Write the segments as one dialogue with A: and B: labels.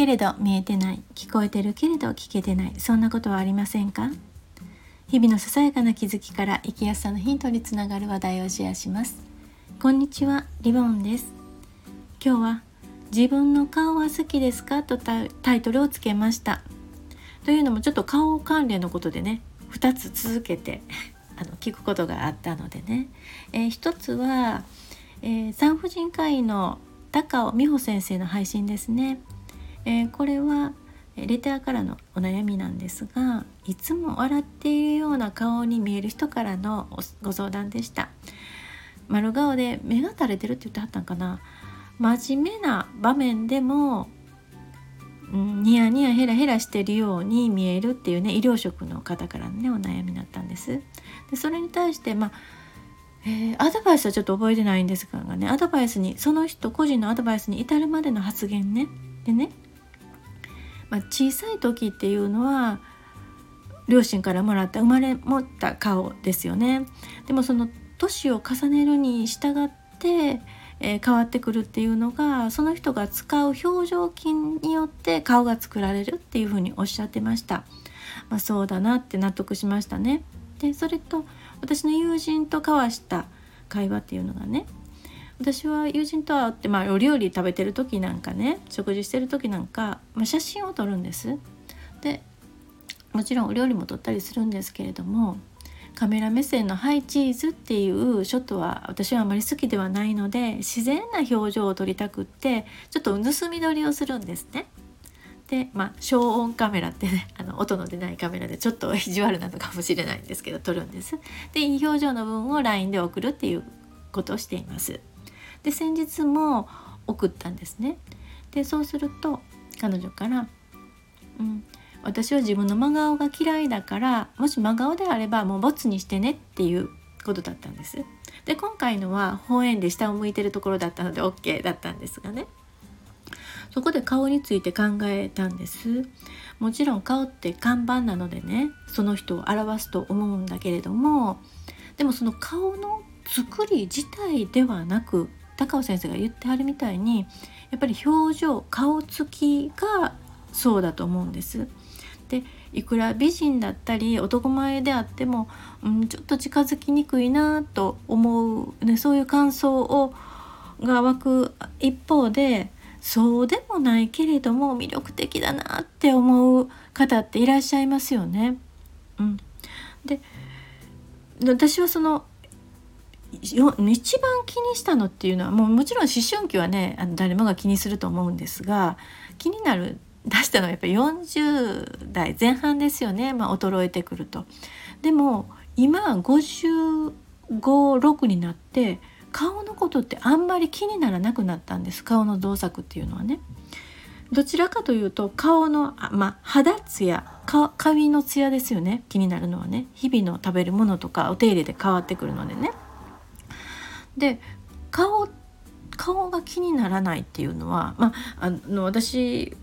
A: けれど見えてない聞こえてるけれど聞けてないそんなことはありませんか？日々のささやかな気づきから生きやすさのヒントにつながる話題をシェアします。こんにちはリボンです。今日は自分の顔は好きですか？とタイトルをつけました。というのもちょっと顔関連のことでね2つ続けて あの聞くことがあったのでね、えー、1つは、えー、産婦人科医の高尾美穂先生の配信ですね、えー、これはレターからのお悩みなんですがいつも笑っているような顔に見える人からのご相談でした。丸顔で目が垂れてるって言ってはったんかな。真面目な場面でも、うん、ニヤニヤヘラヘラしてるように見えるっていうね医療職の方からのねお悩みだったんです。でそれに対してまあえー、アドバイスはちょっと覚えてないんですがねアドバイスにその人個人のアドバイスに至るまでの発言ね。でね、まあ、小さい時っていうのは両親からもらった生まれ持った顔ですよね。でもその年を重ねるに従って、えー、変わってくるっていうのがその人が使う表情筋によって顔が作られるっていうふうにおっしゃってました、まあ、そうだなって納得しましたね。でそれと私の友人と交わした会話っていうのがね私は友人と会って、まあ、お料理食べてる時なんかね食事してる時なんか、まあ、写真を撮るんです。でもちろんお料理も撮ったりするんですけれどもカメラ目線のハイチーズっていうショットは私はあまり好きではないので自然な表情を撮りたくってちょっと盗み撮りをするんですね。でまあ消音カメラってね あの音の出ないカメラでちょっと意地悪なのかもしれないんですけど撮るんです。でいい表情の分を LINE で送るっていうことをしています。で先日も送ったんですね。でそうすると彼女から「うん私は自分の真顔が嫌いだからもし真顔であればもうボツにしてね」っていうことだったんです。で今回のは方円で下を向いてるところだったので OK だったんですがね。そこで顔について考えたんですもちろん顔って看板なのでねその人を表すと思うんだけれどもでもその顔の作り自体ではなく高尾先生が言ってはるみたいにやっぱり表情顔つきがそうだと思うんです。でいくら美人だったり男前であっても、うん、ちょっと近づきにくいなと思う、ね、そういう感想をが湧く一方でそうでもないけれども魅力的だなって思う方っていらっしゃいますよね。うん、で私はその一番気にしたのっていうのはもうもちろん思春期はねあの誰もが気にすると思うんですが気になる出したのはやっぱり40代前半ですよね、まあ、衰えてくると。でも今556になって顔のことってあんまり気にならなくなったんです顔の動作っていうのはね。どちらかというと顔の、まあ、肌ツヤ髪のツヤですよね気になるのはね日々の食べるものとかお手入れで変わってくるのでね。で顔顔が気にならないっていうのは、まあ、あの私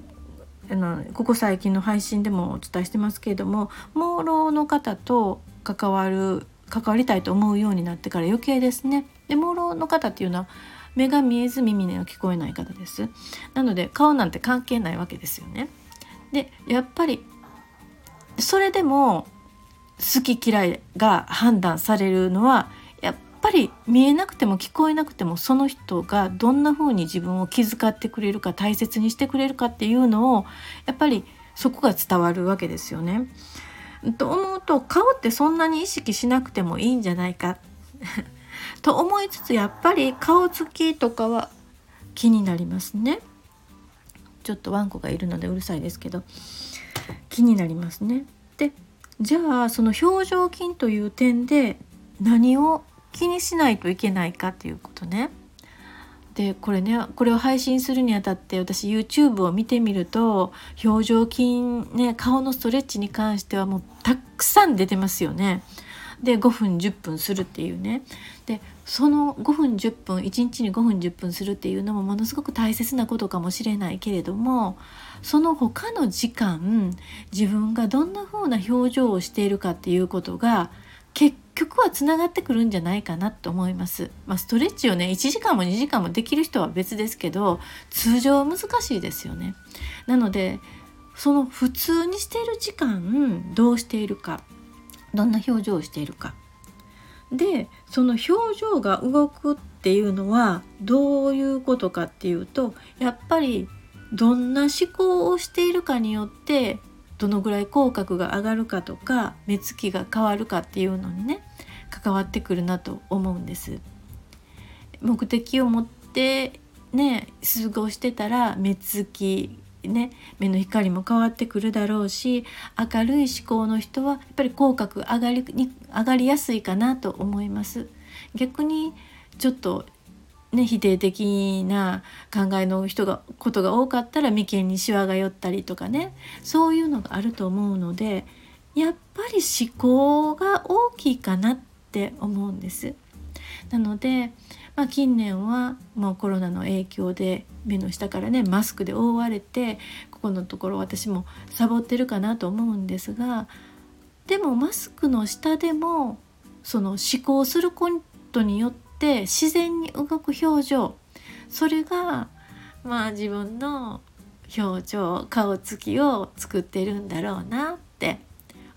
A: あのここ最近の配信でもお伝えしてますけれども盲ろの方と関わる関わりたいと思うようになってから余計ですね。で盲ろの方っていうのは目が見えず耳の聞こえない方です。なので顔なんて関係ないわけですよね。でやっぱりそれでも好き嫌いが判断されるのはぱり見えなくても聞こえなくてもその人がどんな風に自分を気遣ってくれるか大切にしてくれるかっていうのをやっぱりそこが伝わるわけですよね。と思うと顔ってそんなに意識しなくてもいいんじゃないか と思いつつやっぱり顔つきとかは気になりますね。ちょっとワンコがいるのでうるさいですけど気になりますね。でじゃあその表情筋という点で何を気にしないといけないかっていうことね。でこれねこれを配信するにあたって私 YouTube を見てみると表情筋ね顔のストレッチに関してはもうたくさん出てますよね。で5分10分するっていうねでその5分10分1日に5分10分するっていうのもものすごく大切なことかもしれないけれどもその他の時間自分がどんな風な表情をしているかっていうことが結局はつながってくるんじゃないかなと思います。まあ、ストレッチをね1時間も2時間もできる人は別ですけど通常は難しいですよね。なのでその普通にしている時間どうしているかどんな表情をしているかでその表情が動くっていうのはどういうことかっていうとやっぱりどんな思考をしているかによってどのぐらい口角が上がるかとか目つきが変わるかっていうのにね関わってくるなと思うんです。目的を持ってね過ごしてたら目つきね目の光も変わってくるだろうし明るい思考の人はやっぱり口角上がりに上がりやすいかなと思います。逆にちょっとね、否定的な考えの人がことが多かったら眉間にしわが寄ったりとかねそういうのがあると思うのでやっぱり思考が大きいかなっって思うんです。なので、まあ、近年はもうコロナの影響で目の下からねマスクで覆われてここのところ私もサボってるかなと思うんですがでもマスクの下でもその思考することによってって自然に動く表情それがまあ自分の表情顔つきを作ってるんだろうなって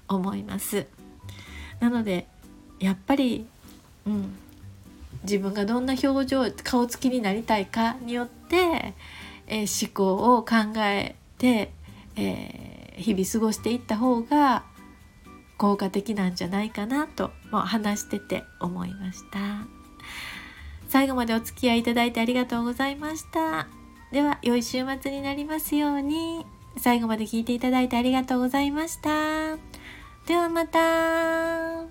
A: 思いますなのでやっぱり、うん、自分がどんな表情顔つきになりたいかによって、えー、思考を考えて、えー、日々過ごしていった方が効果的なんじゃないかなとも話してて思いました。最後までお付き合いいただいてありがとうございました。では、良い週末になりますように。最後まで聞いていただいてありがとうございました。ではまた。